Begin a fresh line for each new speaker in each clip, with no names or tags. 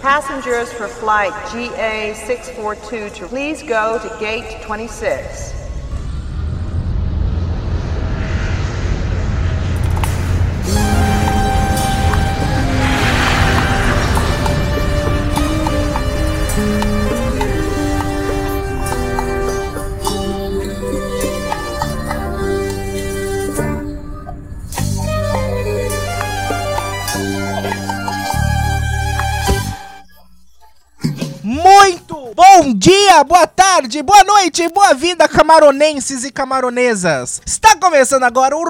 Passengers for flight GA642 to please go to gate 26.
Boa tarde, boa noite, boa vida, camaronenses e camaronesas. Está começando agora o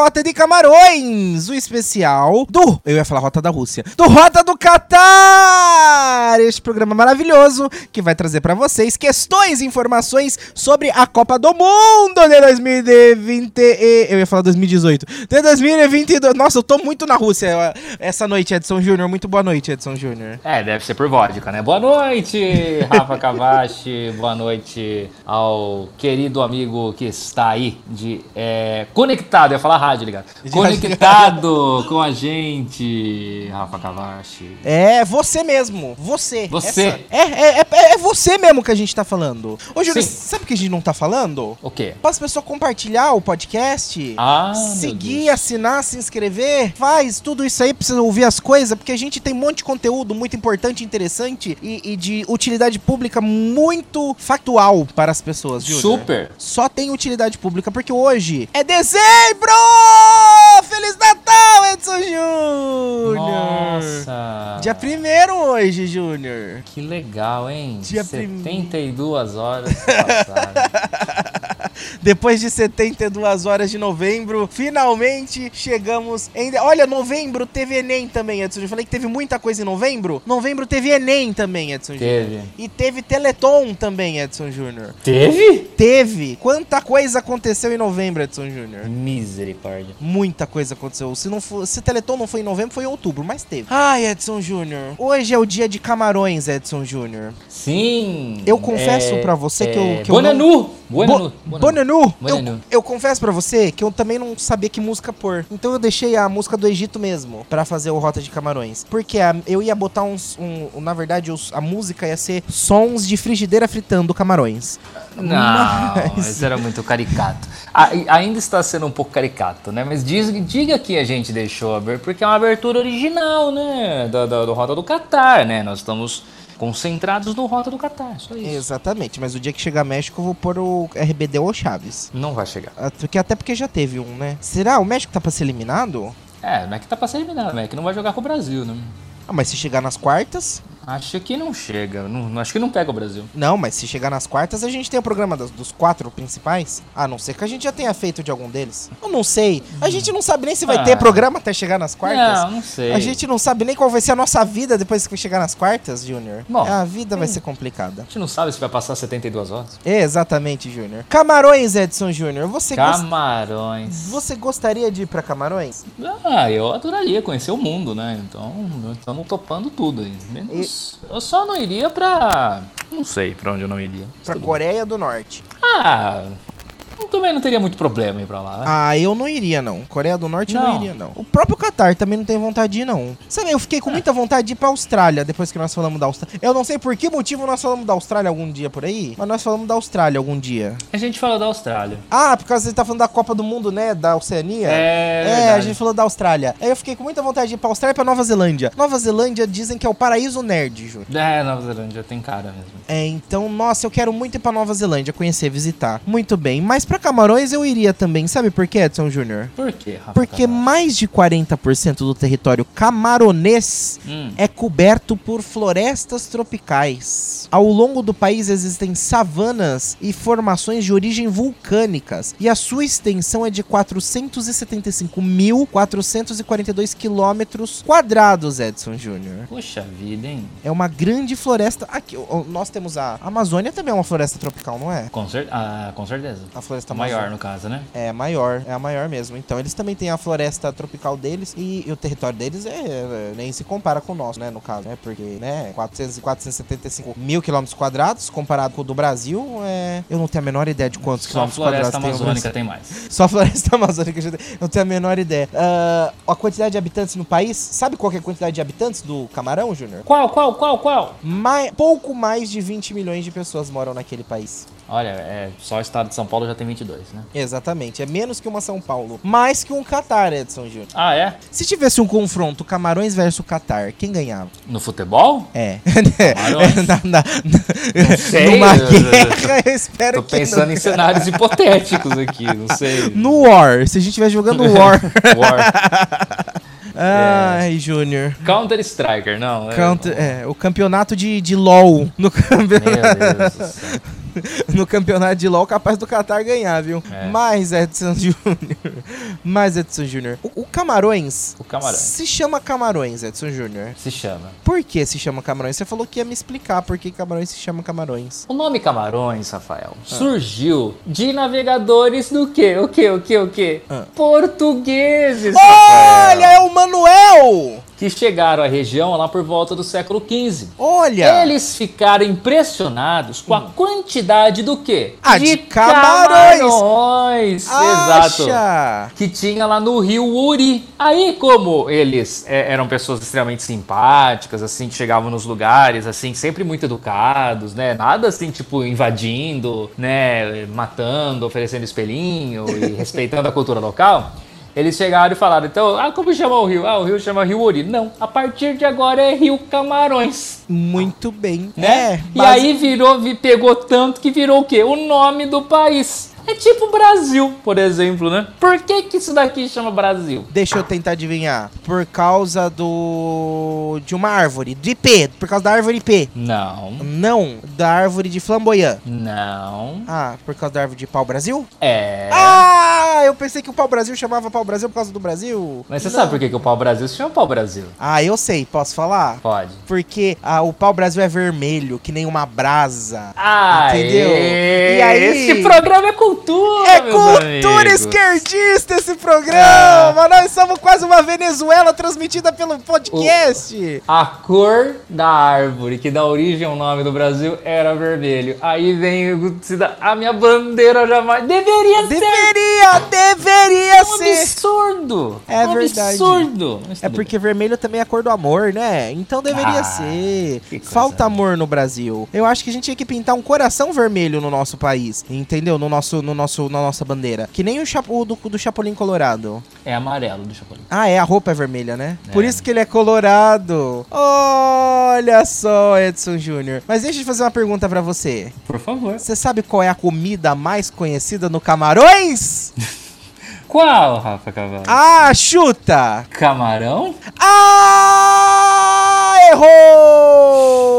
Rota de Camarões, o especial do. Eu ia falar Rota da Rússia. Do Rota do Catar! Este programa maravilhoso que vai trazer para vocês questões e informações sobre a Copa do Mundo de 2020. e- Eu ia falar 2018. De 2022. Nossa, eu tô muito na Rússia essa noite, Edson Júnior. Muito boa noite, Edson Júnior.
É, deve ser por vodka, né? Boa noite, Rafa Cavachi. Boa noite ao querido amigo que está aí de é, conectado. Eu ia falar rádio, ligado? Conectado com a gente, Rafa Cavachi.
É você mesmo. Você.
Você.
É, é, é, é você mesmo que a gente tá falando. Ô, Júlio,
Sim.
sabe o que a gente não tá falando?
O quê?
Para as pessoas compartilhar o podcast.
Ah,
Seguir, assinar, se inscrever, faz tudo isso aí pra você ouvir as coisas, porque a gente tem um monte de conteúdo muito importante, interessante e, e de utilidade pública muito factual para as pessoas, Júnior.
Super.
Só tem utilidade pública, porque hoje é dezembro! Feliz Natal, Edson Júnior!
Nossa.
Dia primeiro hoje, Júnior.
Que legal, hein?
Dia prim-
72 horas passaram.
Depois de 72 horas de novembro, finalmente chegamos em... Olha, novembro teve Enem também, Edson. Eu falei que teve muita coisa em novembro. Novembro teve Enem também, Edson Júnior.
Teve.
E teve Teleton também, Edson Júnior.
Teve?
Teve. Quanta coisa aconteceu em novembro, Edson Júnior?
Misericórdia.
Muita coisa aconteceu. Se não for, se Teleton não foi em novembro, foi em outubro, mas teve. Ai, Edson Júnior. Hoje é o dia de camarões, Edson Júnior.
Sim.
Eu confesso pra você que eu- que eu
Bonanu. Bonanu.
Bo Bonanu, Eu, eu confesso pra você que eu também não sabia que música pôr. Então eu deixei a música do Egito mesmo pra fazer o Rota de Camarões. Porque a- eu ia botar uns. Um, na verdade, os- a música ia ser sons de frigideira fritando camarões.
Não,
Mas-
isso era muito caricato. A- ainda está sendo um pouco caricato, né? Mas diz, diga que a gente deixou porque é uma abertura original, né? Da, da- do Rota do Catar, né? Nós estamos concentrados no Rota do Catar, só isso.
Exatamente, mas o dia que chegar México eu vou pôr o RBD ou Chaves.
Não vai chegar.
Ah, Porque, até porque já teve um, né? Será? O México tá pra ser eliminado?
É, é que tá pra ser eliminado? É que não vai jogar com o Brasil, né?
Ah, mas se chegar nas quartas.
Acho que não chega. Não, acho que não pega o Brasil.
Não, mas se chegar nas quartas, a gente tem o programa dos, dos quatro principais. A não ser que a gente já tenha feito de algum deles. Eu não sei. A gente não sabe nem se vai
Ah.
ter programa até chegar nas quartas.
Não, não sei.
A gente não sabe nem qual vai ser a nossa vida depois que chegar nas quartas, Júnior.
Bom,
A vida vai ser complicada.
A gente não sabe se vai passar 72 horas.
É, exatamente, Júnior. Camarões, Edson Júnior. Você,
Camarões.
você gostaria de ir pra Camarões?
Ah, eu adoraria conhecer o mundo, né? Então, estamos topando tudo aí. Menos... Eu só não iria pra. Não sei pra onde eu não iria.
Pra Coreia do Norte.
Ah, também não teria muito problema ir pra lá. né?
Ah, eu não iria, não. Coreia do Norte não,
Não.
iria, não. O próprio Qatar também não tem vontade de ir, não. Sabe, eu fiquei com muita vontade de ir pra Austrália depois que nós falamos da Austrália. Eu não sei por que motivo nós falamos da Austrália algum dia por aí, mas nós falamos da Austrália algum dia.
A gente falou da Austrália.
Ah, por causa você tá falando da Copa do Mundo, né? Da Oceania.
É,
É, a gente falou da Austrália. Aí eu fiquei com muita vontade de ir pra Austrália e pra Nova Zelândia. Nova Zelândia dizem que é o paraíso nerd, Júnior.
É, Nova Zelândia tem cara mesmo.
É, então, nossa, eu quero muito ir pra Nova Zelândia, conhecer, visitar. Muito bem. Mas pra Camarões eu iria também. Sabe por quê, Edson Júnior?
Por quê, Rafa?
Porque
Camargo?
mais de 40% do território camaronês
Hum.
é coberto por florestas tropicais. Ao longo do país existem savanas e formações de origem vulcânicas, e a sua extensão é de 465.442 quilômetros quadrados, Edson Júnior.
Puxa vida, hein?
É uma grande floresta. Aqui, nós temos a Amazônia também é uma floresta tropical, não é?
Com, cer ah, com certeza.
A floresta
Mas maior no caso, né?
É a maior, é a maior mesmo. Então eles também têm a floresta tropical deles e, e o território deles é, é, nem se compara com o nosso, né, no caso, né? Porque, né, 400 e 475 mil quilômetros quadrados comparado com o do Brasil, é, eu não tenho a menor ideia de quantos
Só a
quilômetros
floresta
quadrados tem o
amazônica
Brasil.
tem mais.
Só a floresta amazônica, eu não tenho a menor ideia. Ah, a quantidade de habitantes no país, sabe qual que é a quantidade de habitantes do Camarão, Júnior?
Qual, qual, qual, qual?
Mais, pouco mais de 20 milhões de pessoas moram naquele país.
Olha, é, só o estado de São Paulo já tem 22, né?
Exatamente, é menos que uma São Paulo. Mais que um Catar, Edson Júnior.
Ah, é?
Se tivesse um confronto Camarões versus Catar, quem ganhava?
No futebol?
É.
Camarões?
na, na,
sei,
numa
eu-
guerra, eu espero
Tô
que
pensando
não.
em cenários hipotéticos aqui, não sei.
No War, se a gente estiver jogando War.
War.
Ai, Júnior.
Counter Striker, não. é-
Counter- é, o campeonato de, de LOL. No, campe-
Meu Deus do céu.
no campeonato de LOL, capaz do Qatar ganhar, viu?
É.
Mas, Edson Júnior. Mas, Edson Júnior. O, o Camarões.
O Camarões.
Se chama Camarões, Edson Júnior.
Se chama.
Por que se chama Camarões? Você falou que ia me explicar por que Camarões se chama Camarões.
O nome Camarões, Rafael, surgiu de navegadores do quê? O quê? O quê? O quê?
Ah.
Portugueses,
Olha, é o Manuel!
que chegaram à região lá por volta do século XV.
Olha!
Eles ficaram impressionados com a quantidade do quê?
Ah, de camarões.
camarões. Exato. Que tinha lá no rio Uri. Aí, como eles é, eram pessoas extremamente simpáticas, assim, que chegavam nos lugares, assim, sempre muito educados, né? Nada assim, tipo, invadindo, né? Matando, oferecendo espelhinho e respeitando a cultura local. Eles chegaram e falaram, então, ah, como chama o rio? Ah, o rio chama Rio Uri. Não, a partir de agora é Rio Camarões.
Muito bem.
Né?
É,
e
base-
aí virou, vi- pegou tanto que virou o quê? O nome do país. É tipo Brasil, por exemplo, né? Por que, que isso daqui chama Brasil?
Deixa eu tentar adivinhar. Por causa do. de uma árvore. De IP. Por causa da árvore IP.
Não,
Não, da árvore de flamboyant.
não.
Ah, por causa da árvore de pau Brasil?
É.
Ah, eu pensei que o pau Brasil chamava pau Brasil por causa do Brasil.
Mas você
Não.
sabe por que, que o pau Brasil se chama pau Brasil?
Ah, eu sei, posso falar?
Pode.
Porque ah, o pau Brasil é vermelho, que nem uma brasa.
Ah,
Entendeu? E aí-
Esse programa é cultura,
É cultura
amigos.
esquerdista esse programa! Nós somos quase uma Venezuela transmitida pelo podcast.
A cor da árvore que dá origem ao nome do Brasil era vermelho. Aí vem o a minha bandeira jamais. Deveria ser!
Deveria, deveria
Um
ser!
absurdo!
É
um
verdade.
absurdo!
É porque vermelho também é a cor do amor, né? Então deveria
Ah,
ser. Falta amor no Brasil. Eu acho que a gente tinha que pintar um coração vermelho no nosso país, entendeu? No nosso, no nosso, na nossa bandeira. Que nem o, chapo, do, do Chapolin Colorado.
É amarelo do Chapolin.
Ah, é, a roupa é vermelha, né?
É.
Por isso que ele é colorado. Olha só, Edson Júnior. Mas deixa eu fazer uma pergunta pra você.
Por favor.
Você sabe qual é a comida mais conhecida no Camarões?
Qual, Rafa Cavalo?
Ah, chuta!
Camarão?
Ah, errou!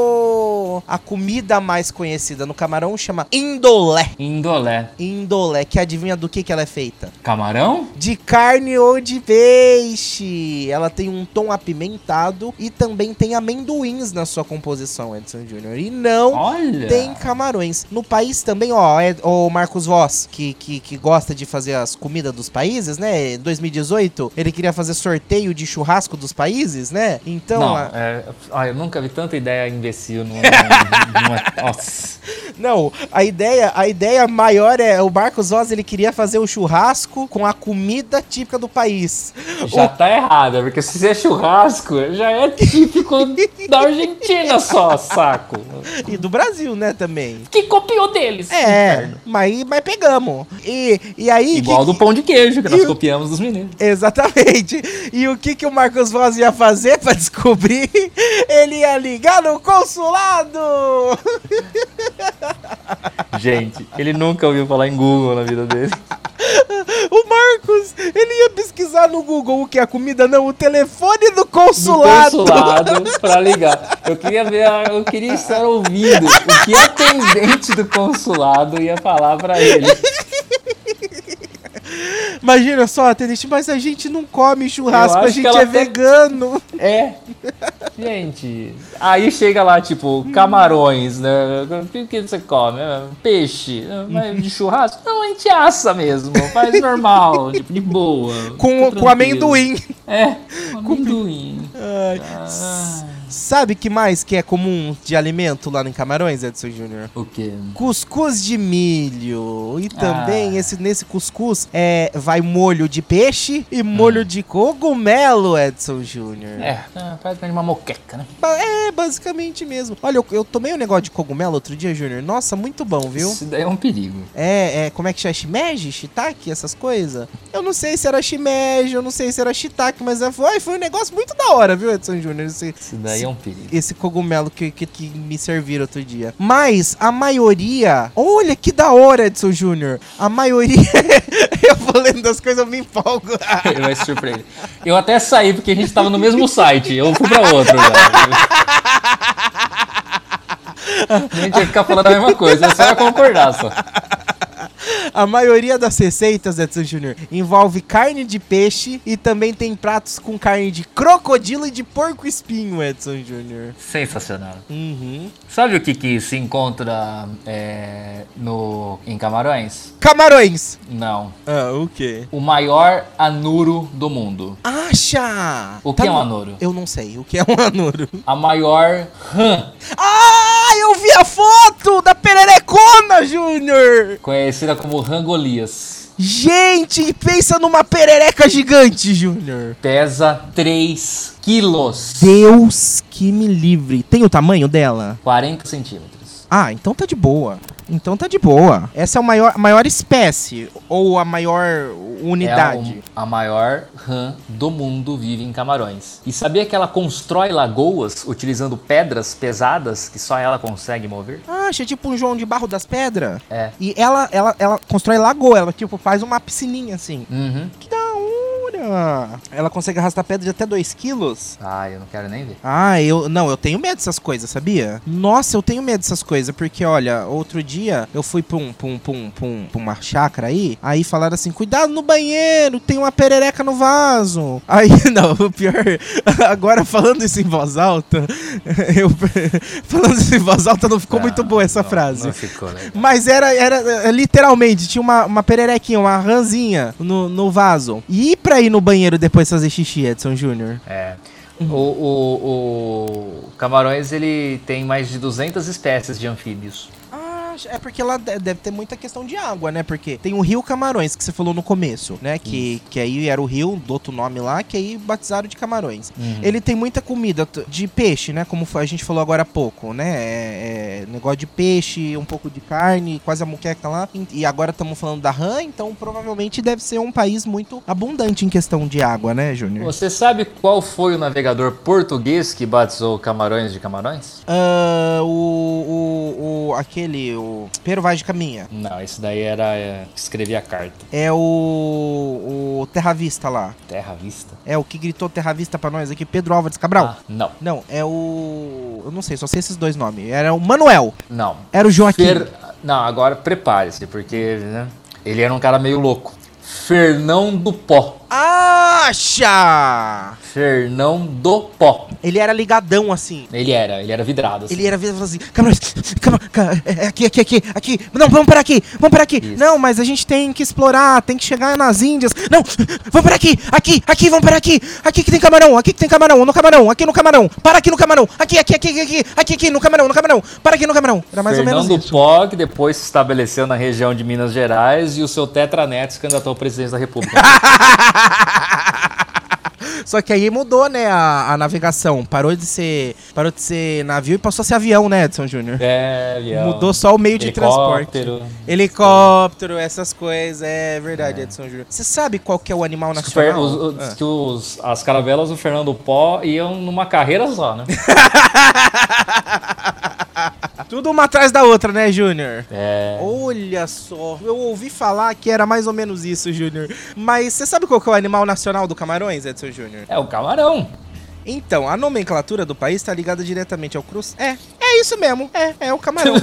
A comida mais conhecida no camarão chama indolé.
Indolé.
Indolé, que adivinha do que, que ela é feita?
Camarão?
De carne ou de peixe. Ela tem um tom apimentado e também tem amendoins na sua composição, Edson Júnior. E não
Olha!
tem camarões. No país também, ó, é, o Marcos Voss, que, que, que gosta de fazer as comidas dos países, né? Em 2018, ele queria fazer sorteio de churrasco dos países, né? Então,
Não,
a-
é, ah, eu nunca vi tanta ideia imbecil numa, numa- Nossa.
não, a ideia, a ideia maior é o Marcos Voss, ele queria fazer o churrasco com a comida típica do país.
Já tá errado, porque se é churrasco, já é típico da Argentina só, saco.
E do Brasil, né, também.
Que copiou deles.
É,
inferno.
mas, mas pegamos. E, e aí...
Igual
que-
do pão de queijo, que nós
o-
copiamos dos meninos.
Exatamente. E o que, que o Marcos Voz ia fazer pra descobrir? Ele ia ligar no consulado!
Gente, ele nunca ouviu falar em Google na vida dele.
O Marcos, ele ia pesquisar no Google o que é a comida, não, o telefone do
Do
consulado.
consulado pra ligar. Eu queria ver, eu queria estar ouvindo o que a atendente do consulado ia falar pra ele.
Imagina só, atendente, mas a gente não come churrasco, a gente é vegano.
É. Gente, aí chega lá, tipo, camarões, né? O que, você come? Peixe? De churrasco? Não, a gente assa mesmo. Faz normal, tipo, de boa.
Com, com amendoim.
É, com amendoim.
Ai,
Ah,
Sabe que mais que é comum de alimento lá em Camarões, Edson Júnior?
o quê?
Cuscuz de milho. E também
Ah.
esse, nesse cuscuz é, vai molho de peixe e molho de cogumelo, Edson Júnior.
É, é praticamente uma moqueca, né?
É, basicamente mesmo. Olha, eu, eu tomei um negócio de cogumelo outro dia, Júnior. Nossa, muito bom, viu?
Isso daí é um perigo.
É, é, como é que chama? Shimeji? Shiitake? Essas coisas? Eu não sei se era shimeji, eu não sei se era shiitake, mas é- foi, foi um negócio muito da hora, viu, Edson Júnior?
Isso daí é um perigo.
esse cogumelo que, que, que me serviram outro dia. Mas a maioria. Olha que da hora, Edson Júnior. A maioria. eu vou lendo das coisas, eu me empolgo.
Ele vai se surpreender. Eu até saí porque a gente tava no mesmo site. Eu fui pra outro. A gente ia ficar falando a mesma coisa, eu só ia concordar só.
A maioria das receitas, Edson Júnior, envolve carne de peixe e também tem pratos com carne de crocodilo e de porco espinho, Edson Júnior.
Sensacional.
Uhum.
Sabe o que, que se encontra é, no, em Camarões?
Camarões.
Não.
Ah, o quê?
O maior anuro do mundo.
Acha!
O que é um anuro?
Eu não sei. O que é um anuro?
A maior rã,
Ah, eu vi a foto da pererecona,
Conhecida como rã Golias.
Gente, pensa numa perereca gigante, Júnior.
Pesa 3 quilos.
Deus que me livre. Tem o tamanho dela?
40 centímetros.
Ah, então tá de boa. Então tá de boa. Essa é a maior, a maior espécie ou a maior unidade.
É a, a maior rã do mundo vive em Camarões. E sabia que ela constrói lagoas utilizando pedras pesadas que só ela consegue mover?
Ah, achei tipo um João de Barro das Pedras.
É.
E ela, ela, ela constrói lagoa, ela tipo faz uma piscininha assim.
Uhum.
Que da Ela consegue arrastar pedra de até 2 quilos.
Ah, eu não quero nem ver.
Ah, eu. Não, eu tenho medo dessas coisas, sabia? Nossa, eu tenho medo dessas coisas, porque olha, outro dia eu fui pra, um, pra, um, pra, um, um- uma chácara aí, aí falaram assim: cuidado no banheiro, tem uma perereca no vaso. Aí, não, o pior, agora falando isso em voz alta, eu. falando isso em voz alta não ficou muito boa essa
Não,
frase.
Não ficou, né?
Mas era, era literalmente, tinha uma, uma pererequinha, uma ranzinha no, no vaso. E pra ir no banheiro depois fazer xixi, Edson Júnior?
É. O, o, o Camarões ele tem mais de 200 espécies de anfíbios.
Ah, é porque lá de- deve ter muita questão de água, né? Porque tem o Rio Camarões, que você falou no começo, né? Que, que aí era o rio do outro nome lá, que aí batizaram de Camarões.
Uhum.
Ele tem muita comida de peixe, né? Como a gente falou agora há pouco, né? É, é negócio de peixe, um pouco de carne, quase a muqueca lá. E agora estamos falando da rã, então provavelmente deve ser um país muito abundante em questão de água, né, Júnior?
Você sabe qual foi o navegador português que batizou Camarões de Camarões?
Ah, o, o, o. aquele. O Pero Vaz de Caminha.
Não, esse daí era é, que escrevia a carta.
É o. O Terra Vista lá.
Terra Vista.
É o que gritou Terra Vista pra nós aqui, Pedro Álvares Cabral.
Ah, não,
Não, é o. Eu não sei, só sei esses dois nomes. Era o Manuel.
não.
Era o Joaquim.
Fer- Não, agora prepare-se, porque né, ele era um cara meio louco. Fernão do Pó.
Acha!
Fernão do Pó.
Ele era ligadão assim.
Ele era, ele era vidrado. assim.
Ele era falando assim, Camarões, ca- é, aqui, aqui, aqui, aqui, não, vamos parar aqui, vamos parar aqui.
Isso.
Não, mas a gente tem que explorar, tem que chegar nas Índias. Não, vamos parar aqui, aqui, aqui, vamos parar aqui. Aqui que tem camarão, aqui que tem camarão, no camarão, aqui no camarão. Para aqui no camarão, aqui, aqui, aqui, aqui, aqui, aqui, aqui no camarão, no camarão. Para aqui no camarão. Era mais
Fernão
ou
do
menos isso.
Pó, que depois se estabeleceu na região de Minas Gerais e o seu tetraneto se candidatou ao presidente da República.
Só que aí mudou, né, a, a navegação. Parou de ser, parou de ser navio e passou a ser avião, né, Edson Júnior?
é, avião.
Mudou só o meio de transporte.
Helicóptero.
Essas coisas, é verdade, Edson Júnior. Você sabe qual que é o animal
fer-
nacional?
os- os-
Ah.
que os- as caravelas do Fernando Pó iam numa carreira só, né?
Tudo uma atrás da outra, né, Júnior?
É.
Olha só, eu ouvi falar que era mais ou menos isso, Júnior. Mas você sabe qual que é o animal nacional do Camarões, Edson Júnior?
É o camarão.
Então, a nomenclatura do país está ligada diretamente ao cruz. É, é É isso mesmo. É, é o camarão.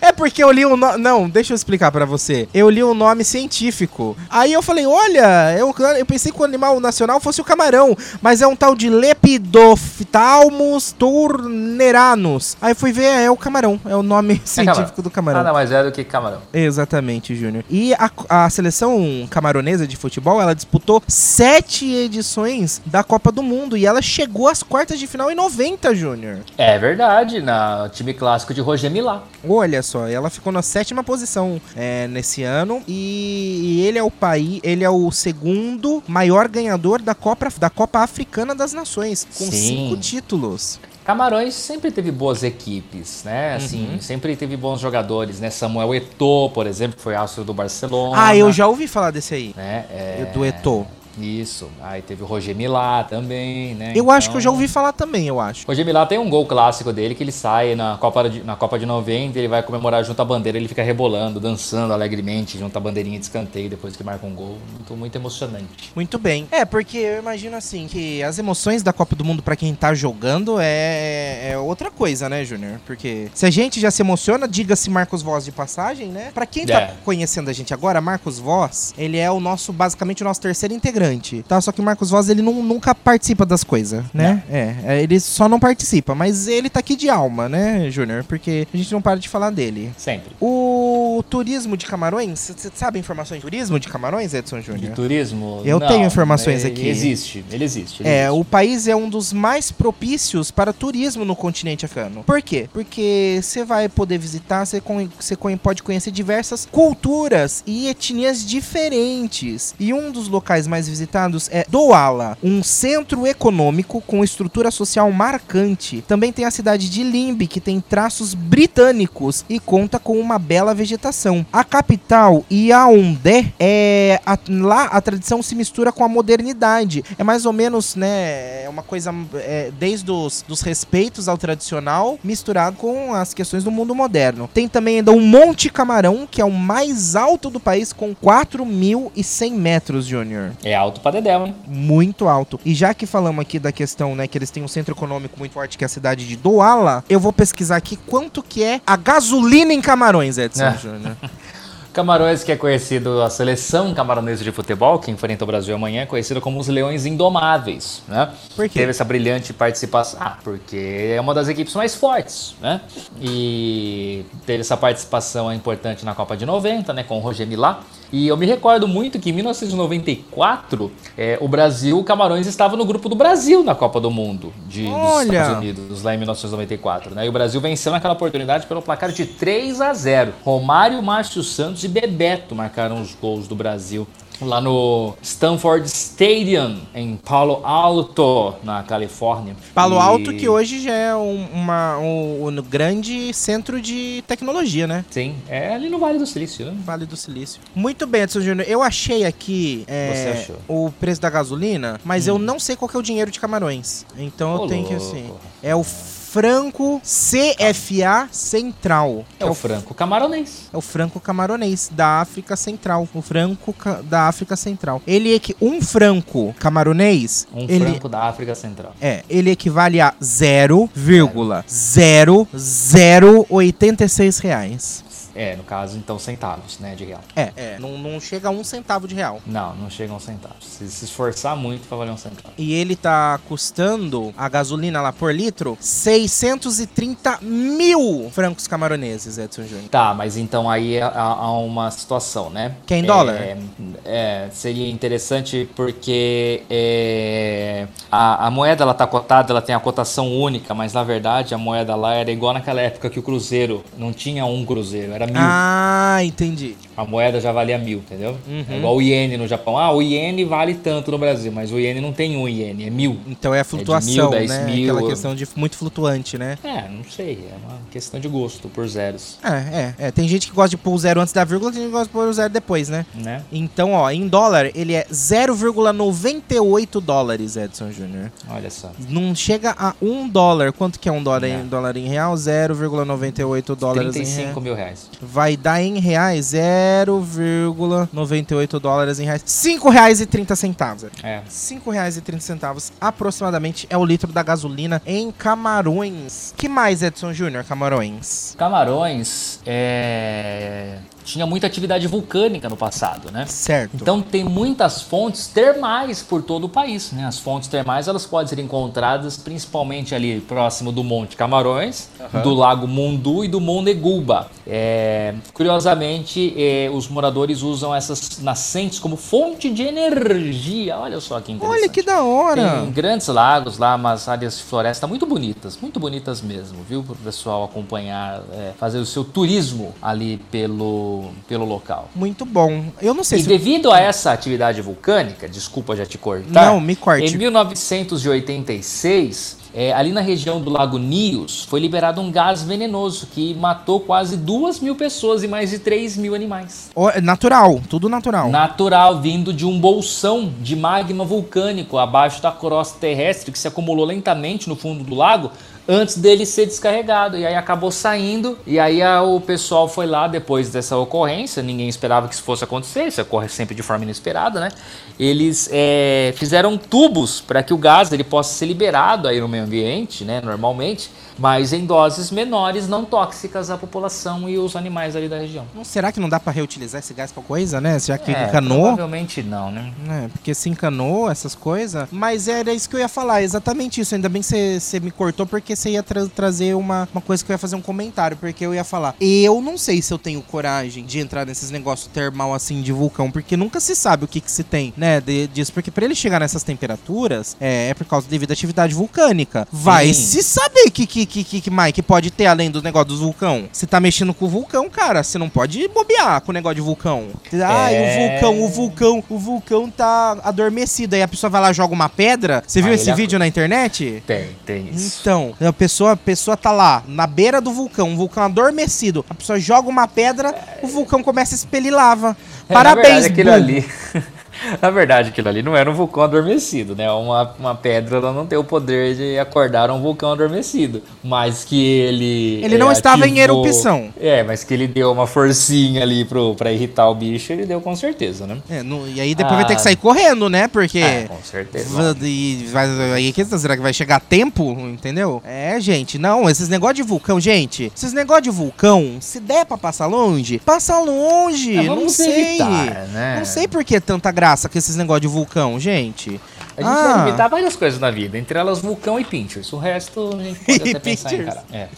é porque eu li um nome. Não, deixa eu explicar pra você. Eu li um nome científico. Aí eu falei, olha, eu, eu pensei que o animal nacional fosse o camarão, mas é um tal de Lepidophthalmus turneranus. Aí fui ver, é o camarão. É o nome científico do camarão.
Nada mais é do que camarão.
Exatamente, Júnior. E a, a seleção camaronesa de futebol, ela disputou sete edições da Copa do Mundo e ela chegou às quartas de final em 90, Júnior.
É verdade, na time clássico de Roger Milá.
Olha só, ela ficou na sétima posição é, nesse ano e, e ele é o país, ele é o segundo maior ganhador da Copa, da Copa Africana das Nações, com
Sim.
cinco títulos.
Camarões sempre teve boas equipes, né? Assim,
Uhum.
sempre teve bons jogadores, né? Samuel Eto'o, por exemplo, que foi astro do Barcelona.
Ah, eu já ouvi falar desse aí.
Né? É,
Do Eto'o.
Isso. Aí teve o Roger Milá também, né?
Eu acho que eu já
Então,
ouvi falar também, eu acho.
Roger Milá tem um gol clássico dele que ele sai na Copa de, na Copa de 90, ele vai comemorar junto à bandeira, ele fica rebolando, dançando alegremente junto à bandeirinha de escanteio depois que marca um gol. Muito, muito emocionante.
Muito bem. É, porque eu imagino assim que as emoções da Copa do Mundo pra quem tá jogando é, é outra coisa, né, Júnior? Porque se a gente já se emociona, diga-se Marcos Voz de passagem, né? Pra quem tá
É.
conhecendo a gente agora, Marcos Voz, ele é o nosso, basicamente, o nosso terceiro integrante, tá? Só que o Marcos Voz, ele não- nunca participa das coisas, né? É, é, ele só não participa, mas ele tá aqui de alma, né, Júnior? Porque a gente não para de falar dele.
Sempre.
O turismo de Camarões, você sabe informações de turismo de Camarões, Edson
De
Júnior?
turismo?
Eu
Não,
tenho informações
é-
aqui.
Existe, ele existe. ele
É,
existe.
o país é um dos mais propícios para turismo no continente africano. Por quê? Porque você vai poder visitar, você con- você con- pode conhecer diversas culturas e etnias diferentes. E um dos locais mais visitados é Douala, um centro econômico com estrutura social marcante. Também tem a cidade de Limbe, que tem traços britânicos e conta com uma bela vegetação. A capital, Yaoundé, é a- lá a tradição se mistura com a modernidade. É mais ou menos, né, é uma coisa é, desde os dos respeitos ao tradicional, misturado com as questões do mundo moderno. Tem também ainda o Monte Camarão, que é o mais alto do país, com 4.100 metros, Júnior
É alto pra Dedéu, né?
muito alto. E já que falamos aqui da questão, né, que eles têm um centro econômico muito forte, que é a cidade de Douala, eu vou pesquisar aqui quanto que é a gasolina em Camarões, Edson
É.
Júnior.
Camarões, que é conhecido, a seleção camaronesa de futebol, que enfrenta o Brasil amanhã, é conhecida como os Leões Indomáveis, né?
Por quê?
Teve essa brilhante participação. Ah, porque é uma das equipes mais fortes, né? E teve essa participação importante na Copa de 90, né? Com o Roger Milá. E eu me recordo muito que em 1994, é, o Brasil, o Camarões estava no grupo do Brasil na Copa do Mundo de, dos! Estados Unidos, lá em 1994, né? E o Brasil venceu naquela oportunidade pelo placar de 3 a 0. Romário, Márcio Santos e Bebeto marcaram os gols do Brasil. Lá no Stanford Stadium, em Palo Alto, na Califórnia.
Palo
E-
Alto, que hoje já é um, uma, um, um grande centro de tecnologia, né?
Sim, é ali no Vale do Silício, né?
Vale do Silício. Muito bem, Edson Júnior. Eu achei aqui é?
Hum.
o preço da gasolina, mas eu não sei qual que é o dinheiro de Camarões. Então eu
Ô,
tenho que,
louco.
assim... É o Franco CFA Central. que
É o Franco Camaronês.
É o franco camaronês da África Central. O franco da África Central. Ele é que um franco camaronês,
Um
ele
Franco da África Central.
é, ele equivale a 0,0086 reais.
É, no caso, então, centavos, né, de real.
É, é, não, não chega a um centavo de real.
Não, não chegam a um centavo. Se se esforçar muito pra valer um centavo.
E ele tá custando a gasolina lá por litro 630 mil francos camaroneses, Edson Júnior.
Tá, mas então aí há, há uma situação, né?
Que é em dólar?
É, é, seria interessante porque é, a, a moeda ela tá cotada, ela tem a cotação única, mas na verdade a moeda lá era igual naquela época que o cruzeiro não tinha um cruzeiro, era
Ah, entendi.
A moeda já valia mil, entendeu?
Uhum.
É igual o iene no Japão. Ah, o iene vale tanto no Brasil, mas o iene não tem um iene, é mil.
Então é a flutuação,
mil, dez
né?
mil.
Aquela questão de muito flutuante, né?
É, não sei, é uma questão de gosto por zeros,
É, é, é. Tem gente que gosta de pôr o zero antes da vírgula, tem gente que gosta de pôr o zero depois, né?
né?
Então, ó, em dólar, ele é 0,98 dólares, Edson Júnior.
Olha só.
Não chega a um dólar. Quanto que é um dólar, em, dólar em real? 0,98 dólares em
35
real.
mil reais.
Vai dar em reais é 0,98 dólares em reais. 5 reais e 30 centavos.
É.
5 reais e 30 centavos aproximadamente é o litro da gasolina em Camarões. que mais, Edson Júnior, Camarões?
Camarões é, tinha muita atividade vulcânica no passado, né?
Certo.
Então tem muitas fontes termais por todo o país. Né? As fontes termais elas podem ser encontradas principalmente ali próximo do Monte Camarões, do Lago Mundu e do Mondeguba. É, curiosamente, é, os moradores usam essas nascentes como fonte de energia. Olha só que interessante.
Olha que da hora.
Tem grandes lagos lá, umas áreas de floresta muito bonitas, muito bonitas mesmo, viu? Para o pessoal acompanhar, é, fazer o seu turismo ali pelo, pelo local.
Muito bom. Eu não sei
E
se...
devido a essa atividade vulcânica, desculpa já te cortar.
Não, me corte.
Em 1986, é, ali na região do Lago Nios, foi liberado um gás venenoso que matou quase duas mil pessoas e mais de 3 mil animais.
É Natural, tudo natural.
Natural, vindo de um bolsão de magma vulcânico abaixo da crosta terrestre que se acumulou lentamente no fundo do lago antes dele ser descarregado. E aí acabou saindo. E aí a- o pessoal foi lá depois dessa ocorrência. Ninguém esperava que isso fosse acontecer. Isso ocorre sempre de forma inesperada, né? Eles é, fizeram tubos para que o gás ele possa ser liberado aí no meio ambiente, né? Normalmente. Mas em doses menores, não tóxicas à população e os animais ali da região.
Será que não dá pra reutilizar esse gás pra coisa, né? Já que
É,
encanou?
Provavelmente não, né?
É, porque se encanou essas coisas. Mas era isso que eu ia falar, exatamente isso. Ainda bem que você me cortou, porque você ia tra- trazer uma, uma coisa que eu ia fazer um comentário. Porque eu ia falar, eu não sei se eu tenho coragem de entrar nesses negócios termal assim de vulcão, porque nunca se sabe o que, que se tem, né? de- disso. Porque pra ele chegar nessas temperaturas, é, é por causa devido à atividade vulcânica. Vai
Sim.
se saber que, que, que, que, que, Mike, pode ter além do negócio dos vulcão. Você tá mexendo com o vulcão, cara. Você não pode bobear com o negócio de vulcão. Ai,
É.
o vulcão, o vulcão, o vulcão tá adormecido. Aí a pessoa vai lá e joga uma pedra. Você viu esse vídeo na internet?
Tem, tem isso.
Então, a pessoa, a pessoa tá lá, na beira do vulcão, um vulcão adormecido. A pessoa joga uma pedra, o vulcão começa a expelir lava.
É,
Parabéns,
na verdade, aquilo
burro.
ali. Na verdade, aquilo ali não era um vulcão adormecido, né? Uma, uma pedra ela não tem o poder de acordar um vulcão adormecido. Mas que ele.
Ele não
é,
estava em
ativou-
erupção.
É, mas que ele deu uma forcinha ali pro, pra irritar o bicho, ele deu com certeza, né?
É, no- e aí depois
Ah.
vai ter que sair correndo, né? Porque.
É, com certeza.
E vai, aí, que- será que vai chegar tempo? Entendeu? É, gente, não, esses negócios de vulcão, gente, esses negócios de vulcão, se der pra passar longe, passa longe.
É,
não sei.
evitar, né?
Não sei por que tanta graça com esses negócios de vulcão, gente.
A gente
Ah.
vai evitar várias coisas na vida, entre elas vulcão e pinchers. O resto a gente pode até pensar em cara. É.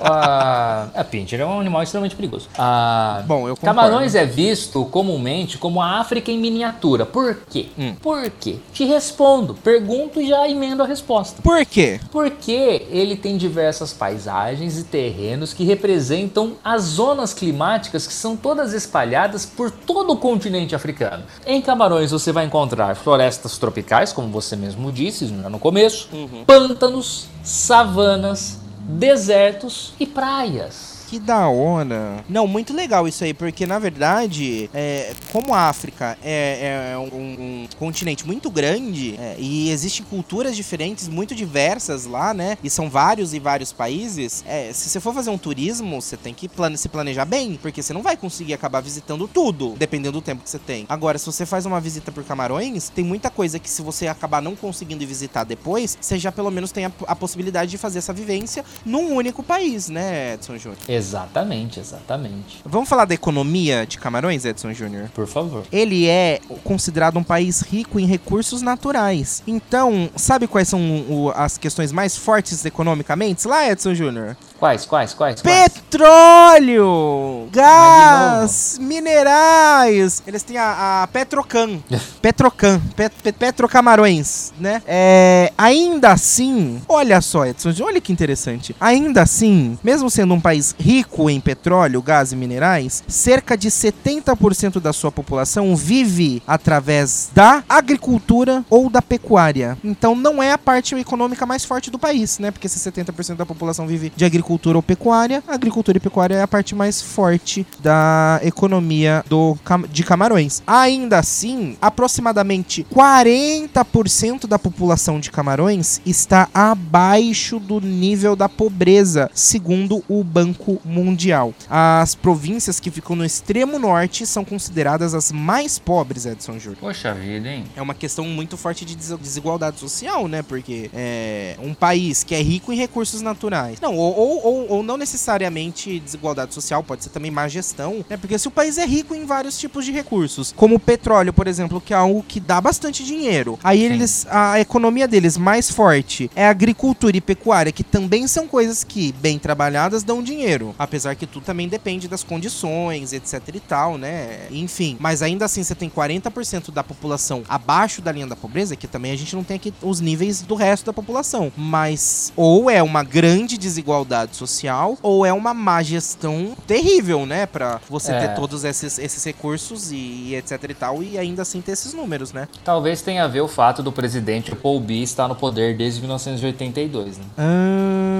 Ah, a pincher é um animal extremamente perigoso. Ah,
Bom, eu concordo.
Camarões é visto comumente como a África em miniatura. Por quê?
Hum.
Por quê? Te respondo, pergunto e já emendo a resposta.
Por quê?
Porque ele tem diversas paisagens e terrenos que representam as zonas climáticas que são todas espalhadas por todo o continente africano. Em Camarões você vai encontrar florestas tropicais, como você mesmo disse já no começo, pântanos, savanas, desertos e praias.
Que da hora. Não, muito legal isso aí, porque na verdade, é, como a África é, é um, um continente muito grande é, e existem culturas diferentes, muito diversas lá, né? E são vários e vários países. é, se você for fazer um turismo, você tem que plane- se planejar bem, porque você não vai conseguir acabar visitando tudo, dependendo do tempo que você tem. Agora, se você faz uma visita por Camarões, tem muita coisa que se você acabar não conseguindo visitar depois, você já pelo menos tem a, a possibilidade de fazer essa vivência num único país, né, Edson Júnior?
Exatamente, exatamente.
Vamos falar da economia de Camarões, Edson Júnior?
Por favor.
Ele é considerado um país rico em recursos naturais. Então, sabe quais são o- as questões mais fortes economicamente lá, Edson Júnior?
Quais, quais, quais? quais?
Petróleo, gás, minerais. Eles têm a, a Petrocan, Petrocan, Pet, Pet- Petrocamarões, né? É, ainda assim, olha só, Edson, olha que interessante. Ainda assim, mesmo sendo um país rico em petróleo, gás e minerais, cerca de 70% da sua população vive através da agricultura ou da pecuária. Então não é a parte econômica mais forte do país, né? Porque se 70% da população vive de agricultura ou pecuária, a agricultura e pecuária é a parte mais forte da economia do, de Camarões. Ainda assim, aproximadamente 40% da população de Camarões está abaixo do nível da pobreza, segundo o Banco mundial. As províncias que ficam no extremo norte são consideradas as mais pobres, Edson Júnior.
Poxa vida, hein?
É uma questão muito forte de des- desigualdade social, né? Porque é um país que é rico em recursos naturais. Não, ou, ou, ou, ou não necessariamente desigualdade social, pode ser também má gestão, né? Porque se o país é rico em vários tipos de recursos, como o petróleo, por exemplo, que é algo que dá bastante dinheiro. Aí
Sim.
eles, a economia deles mais forte é a agricultura e pecuária, que também são coisas que, bem trabalhadas, dão dinheiro. Apesar que tudo também depende das condições, etc e tal, né? Enfim, mas ainda assim você tem 40% da população abaixo da linha da pobreza, que também a gente não tem aqui os níveis do resto da população. Mas ou é uma grande desigualdade social, ou é uma má gestão terrível, né? Pra você
É.
ter todos esses, esses recursos e, e etc e tal, e ainda assim ter esses números, né?
Talvez tenha a ver o fato do presidente Paul Biya estar no poder desde 1982, né?
Ah,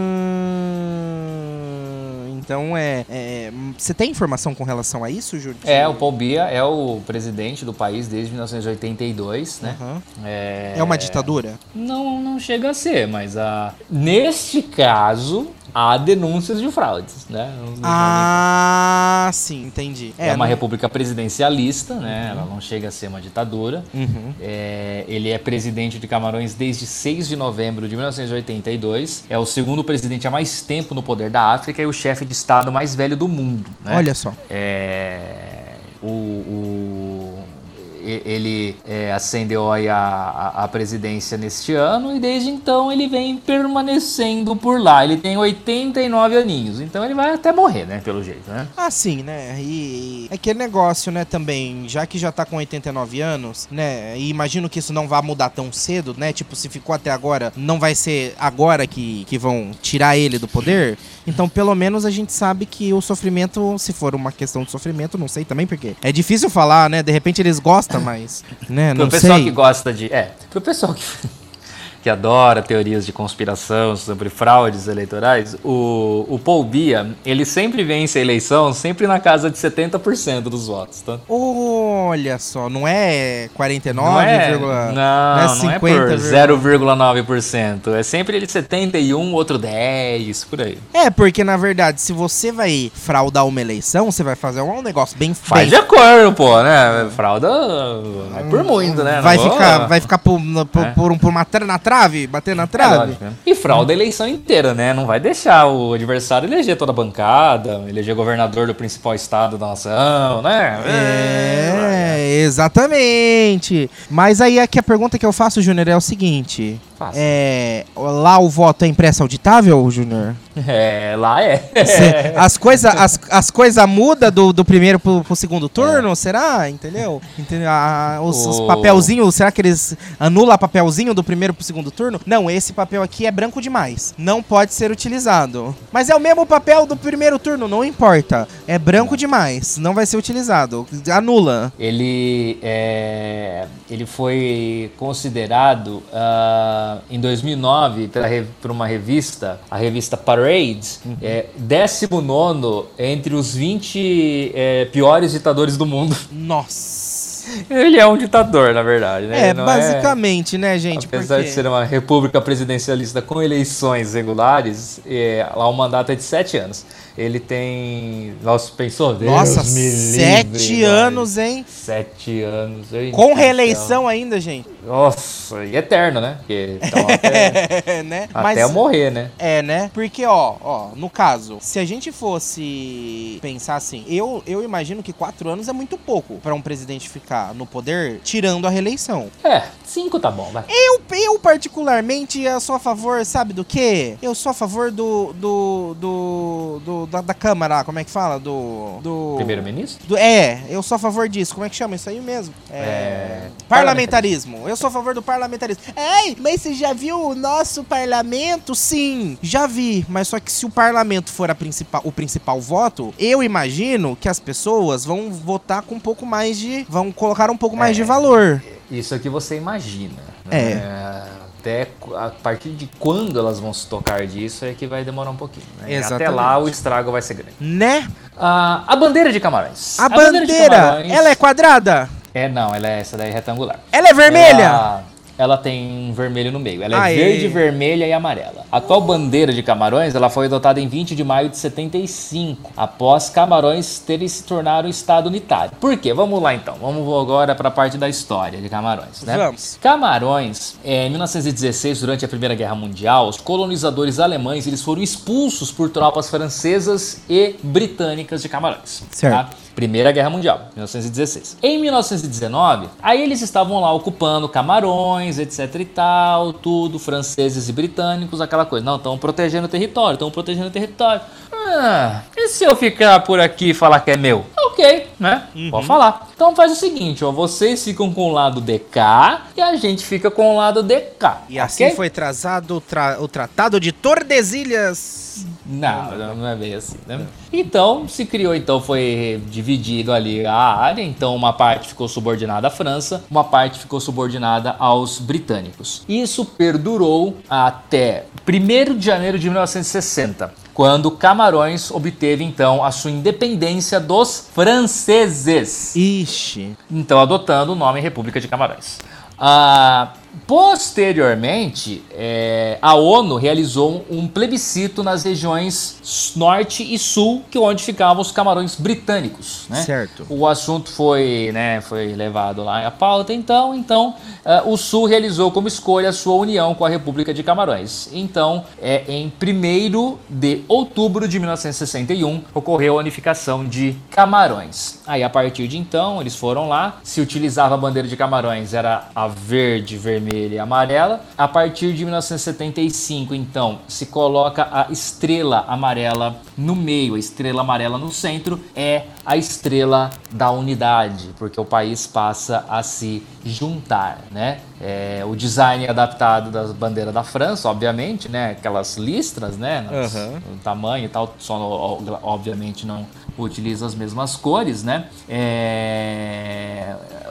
então é. é, Você tem informação com relação a isso, Júlio?
É, o Paul Biya é o presidente do país desde 1982, né?
Aham.
É...
É uma ditadura?
Não, não chega a ser, mas a... neste caso há denúncias de fraudes, né?
Ah, sim, entendi.
É, uma
não-
república presidencialista, né? Ela não chega a ser uma ditadura.
Uhum.
É, ele é presidente de Camarões desde 6 de novembro de 1982. É o segundo presidente há mais tempo no poder da África e o chefe de Estado mais velho do mundo. Né?
Olha só.
É, o, o- ele é, ascendeu aí a, a, a presidência neste ano e desde então ele vem permanecendo por lá. Ele tem 89 aninhos, então ele vai até morrer, né? Pelo jeito, né?
Ah, sim, né? E é aquele negócio, né, também, já que já tá com 89 anos, né? E imagino que isso não vai mudar tão cedo, né? Tipo, se ficou até agora, não vai ser agora que, que vão tirar ele do poder. Então, pelo menos a gente sabe que o sofrimento, se for uma questão de sofrimento, não sei também porque é difícil falar, né? De repente eles gostam, mas, né?
Pro pessoal
sei.
que gosta de. É, pro pessoal que, que adora teorias de conspiração sobre fraudes eleitorais, o, o Paul Biya, ele sempre vence a eleição, sempre na casa de 70% dos votos, tá?
Olha só, não é 49,
Não é,
vírgula-
não, não é por
50, vírgula-
0,9%. É sempre ele 71, outro 10, por aí.
É, porque na verdade, se você vai fraudar uma eleição, você vai fazer um negócio bem
Faz
bem-
de acordo, pô, né? Frauda é por muito, né?
Vai
Não vou-
ficar, vai ficar por, por,
É.
por um- por uma tra- na trave, bater na
É
trave.
lógico, né? E frauda a eleição inteira, né? Não vai deixar o adversário eleger toda a bancada, eleger governador do principal estado da nação, né?
É, exatamente. Mas aí aqui a pergunta que eu faço, Júnior, é o seguinte: é, lá o voto é impresso auditável, Júnior?
É, lá é.
As coisas as, as coisa mudam do, do primeiro pro, pro segundo turno? Será? Entendeu? Entendeu? Ah, os, os
O-
papelzinhos, será que eles anulam papelzinho do primeiro pro segundo turno? Não, esse papel aqui é branco demais. Não pode ser utilizado. Mas é o mesmo papel do primeiro turno, não importa. É branco demais, não vai ser utilizado. Anula.
Ele, é, ele foi considerado ah, em 2009 pela, por uma revista, a revista Parade, é, 19 entre os 20 é, piores ditadores do mundo.
Nossa.
Ele é um ditador, na verdade, né?
É,
não
basicamente, né, gente?
Apesar
porque...
de ser uma república presidencialista com eleições regulares, é, lá o mandato é de sete anos. Ele tem. Nossa, pensou? Deus
Nossa, sete
livre,
anos, hein?
Sete anos. Eita
Com reeleição ainda, gente.
Nossa, e eterno, né? Porque então, até,
né?
até eu morrer, né?
É, né? Porque, ó, ó, no caso, se a gente fosse pensar assim, eu, eu imagino que quatro anos é muito pouco pra um presidente ficar no poder, tirando a reeleição.
É, cinco tá bom, vai.
Eu, eu particularmente, eu sou a favor, sabe do quê? Eu sou a favor do. do. do. do- da, da Câmara, como é que fala? Do. do
Primeiro-ministro?
é, eu sou a favor disso. Como é que chama isso aí mesmo?
É,
Parlamentarismo. Eu sou a favor do parlamentarismo. Ei, mas você já viu o nosso parlamento? Sim, já vi. Mas só que se o parlamento for a principal, o principal voto, eu imagino que as pessoas vão votar com um pouco mais de. vão colocar um pouco mais de valor.
Isso é que você imagina.
É.
né? Até qu- a partir de quando elas vão se tocar disso é que vai demorar um pouquinho. né? Até lá o estrago vai ser grande.
Né?
Ah, a bandeira de Camarões.
A,
bandeira de
bandeira,
Camarões-
ela é quadrada?
É, não, ela é essa daí é retangular.
Ela é vermelha?
Ela, ela tem um vermelho no meio. Ela é
Aê.
verde, vermelha e amarela. A atual bandeira de Camarões ela foi adotada em 20 de maio de 75, após Camarões terem se tornado um estado unitário. Por quê? Vamos lá então. Vamos agora para a parte da história de Camarões, né?
Vamos.
Camarões, é, em 1916, durante a Primeira Guerra Mundial, os colonizadores alemães eles foram expulsos por tropas francesas e britânicas de Camarões.
Certo.
tá? Primeira Guerra Mundial, 1916. Em 1919, aí eles estavam lá ocupando Camarões, etc e tal, tudo, franceses e britânicos, aquela coisa. Não, estão protegendo o território, estão protegendo o território. Ah, e se eu ficar por aqui e falar que é meu? Ok, né? Pode falar. Então faz o seguinte, ó, vocês ficam com o lado DK e a gente fica com o lado DK.
E assim
ok?
foi trazado o, tra- o Tratado de Tordesilhas.
Não, não é bem assim, né? Então, se criou, então foi dividido ali a área, então uma parte ficou subordinada à França, uma parte ficou subordinada aos britânicos. Isso perdurou até 1 de janeiro de 1960, quando Camarões obteve então a sua independência dos franceses
Ixi.
então adotando o nome República de Camarões. Ah, posteriormente, é, a ONU realizou um plebiscito nas regiões norte e sul, que é onde ficavam os camarões britânicos. Né?
Certo.
O assunto foi, né, foi levado lá à pauta, então, então ah, o sul realizou como escolha a sua união com a República de Camarões. Então, é, em 1 de outubro de 1961, ocorreu a unificação de Camarões. Aí, a partir de então, eles foram lá, se utilizava a bandeira de Camarões, era a verde, vermelha e amarela. A partir de 1975, então, se coloca a estrela amarela no meio, a estrela amarela no centro é a estrela da unidade, porque o país passa a se juntar, né? É, o design é adaptado da bandeira da França, obviamente, né? Aquelas listras, né? Nas- o tamanho e tal, só obviamente não utiliza as mesmas cores, né? É,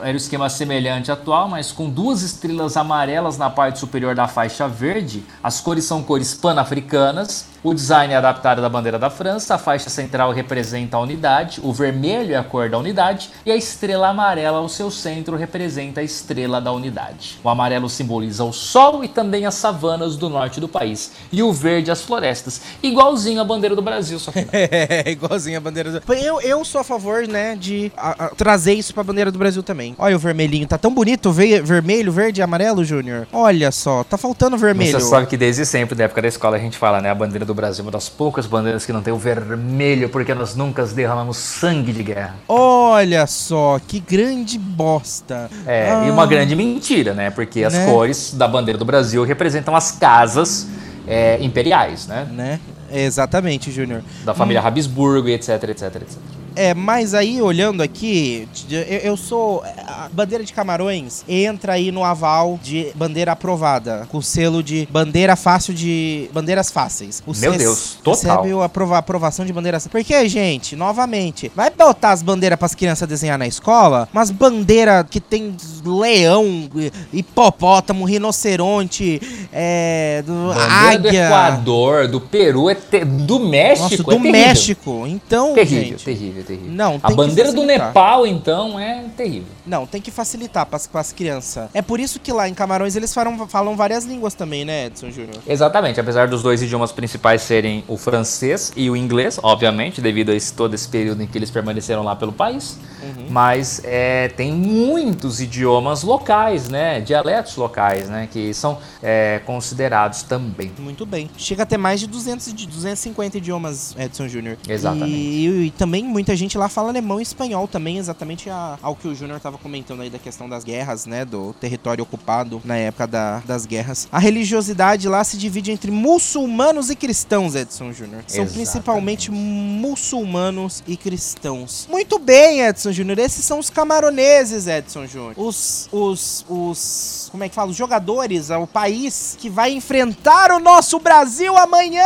Era o esquema semelhante atual, mas com duas estrelas amarelas na parte superior da faixa verde. As cores são cores pan-africanas. O design é adaptado da bandeira da França. A faixa central representa a unidade. O vermelho é a cor da unidade. E a estrela amarela, ao seu centro, representa a estrela da unidade. O amarelo simboliza o sol e também as savanas do norte do país. E o verde, as florestas. Igualzinho a bandeira do Brasil, só que não.
É, igualzinho a bandeira do... Eu, eu sou a favor, né, de a- a- trazer isso pra bandeira do Brasil também. Olha o vermelhinho, tá tão bonito, ve vermelho, verde e amarelo, Júnior. Olha só, tá faltando vermelho.
Você sabe que desde sempre, da época da escola, a gente fala, né? A bandeira do Brasil é uma das poucas bandeiras que não tem o vermelho, porque nós nunca derramamos sangue de guerra.
Olha só, que grande bosta.
É,
Ah,
e uma grande mentira, né? Porque as
Né?
cores da bandeira do Brasil representam as casas é, imperiais, né?
Né? Exatamente, Júnior.
Da família Habsburgo e etc, etc, etc.
É, mas aí olhando aqui, eu, eu sou. A bandeira de Camarões entra aí no aval de bandeira aprovada, com o selo de bandeira fácil de. bandeiras fáceis. O
Meu Deus, total.
Recebe a aprova- aprovação de bandeiras. Porque, gente, novamente, vai botar as bandeiras pras crianças desenhar na escola, mas bandeira que tem leão, hipopótamo, rinoceronte, é. Do,
Bandeira do
águia.
Equador, do Peru, é te- do México.
Nossa,
é
do
terrível.
México. Então,
Terrível,
gente.
terrível, terrível.
Não,
A bandeira do. Nepal, então, é terrível.
Não, tem que facilitar pras, pras crianças. É por isso que lá em Camarões eles falam, falam várias línguas também, né, Edson Júnior?
Exatamente, apesar dos dois idiomas principais serem o francês e o inglês, obviamente, devido a esse, todo esse período em que eles permaneceram lá pelo país. Mas é, tem muitos idiomas locais, né? Dialetos locais, né? Que são é, considerados também.
Muito bem. Chega a ter mais de 200, e de 250 idiomas, Edson Júnior.
Exatamente.
E, e também muita gente lá fala alemão e espanhol também, exatamente a- ao que o Júnior tava comentando aí da questão das guerras, né, do território ocupado na época da- das guerras. A religiosidade lá se divide entre muçulmanos e cristãos, Edson Júnior. São
Exatamente.
principalmente muçulmanos e cristãos. Muito bem, Edson Júnior. Esses são os camaroneses, Edson Júnior. Os, os, os, como é que fala? Os jogadores, o país que vai enfrentar o nosso Brasil amanhã!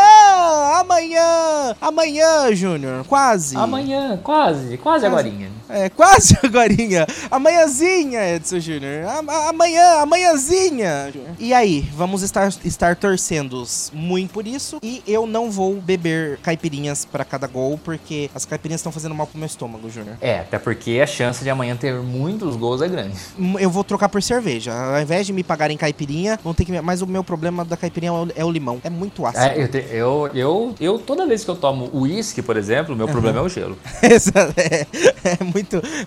Amanhã! Amanhã, Júnior. Quase.
Amanhã, quase, quase
Quase.
agorinha.
É, quase agorinha. Amanhãzinha, Edson Júnior. Amanhã, amanhãzinha. E aí, vamos estar, estar torcendo muito por isso. E eu não vou beber caipirinhas pra cada gol, porque as caipirinhas estão fazendo mal pro meu estômago, Júnior.
É, até porque a chance de amanhã ter muitos gols é grande.
Eu vou trocar por cerveja. Ao invés de me pagarem caipirinha, vão ter que. Mas o meu problema da caipirinha é o, é o limão. É muito ácido.
É, eu, te- eu, eu, eu, toda vez que eu tomo uísque, por exemplo, meu problema é o gelo.
É, é muito,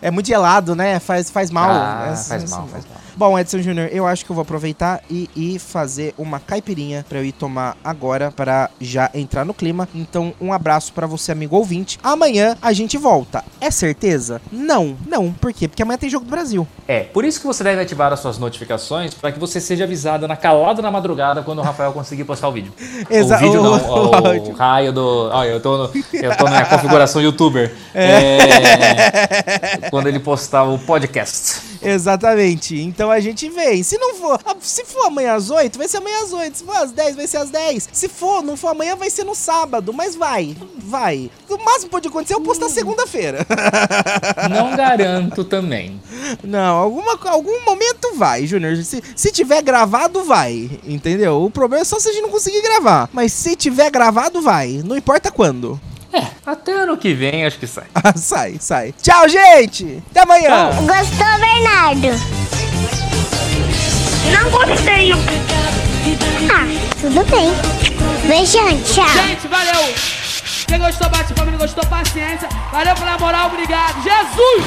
é muito gelado, né? Faz, faz mal.
Ah,
É,
faz mal, faz mal.
Bom, Edson Júnior, eu acho que eu vou aproveitar e ir fazer uma caipirinha pra eu ir tomar agora pra já entrar no clima. Então, um abraço pra você, amigo ouvinte. Amanhã a gente volta. É certeza? Não, não. Por quê? Porque amanhã tem jogo do Brasil.
É, por isso que você deve ativar as suas notificações para que você seja avisado na calada na madrugada quando o Rafael conseguir postar o vídeo.
Exa-
o vídeo
o-
não,
o
o,
áudio.
raio do. Olha, eu tô, no, eu tô na configuração youtuber. É, quando ele postar o podcast.
Exatamente. Então a gente vem. Se não for, se for amanhã às 8, vai ser amanhã às 8. Se for às 10, vai ser às 10. Se for, não for amanhã, vai ser no sábado. Mas vai, vai. O máximo pode acontecer é eu postar segunda-feira.
Não garanto também.
Não, alguma, algum momento vai, Júnior. Se, se tiver gravado, vai. Entendeu? O problema é só se a gente não conseguir gravar. Mas se tiver gravado, vai. Não importa quando.
É, até ano que vem acho que sai.
Sai, sai. Tchau, gente! Até amanhã! Tchau.
Gostou, Bernardo?
Não gostei.
Ah, tudo bem. Beijão, tchau.
Gente, valeu! Quem gostou, bate palma, gostou, paciência. Valeu pela moral, obrigado. Jesus!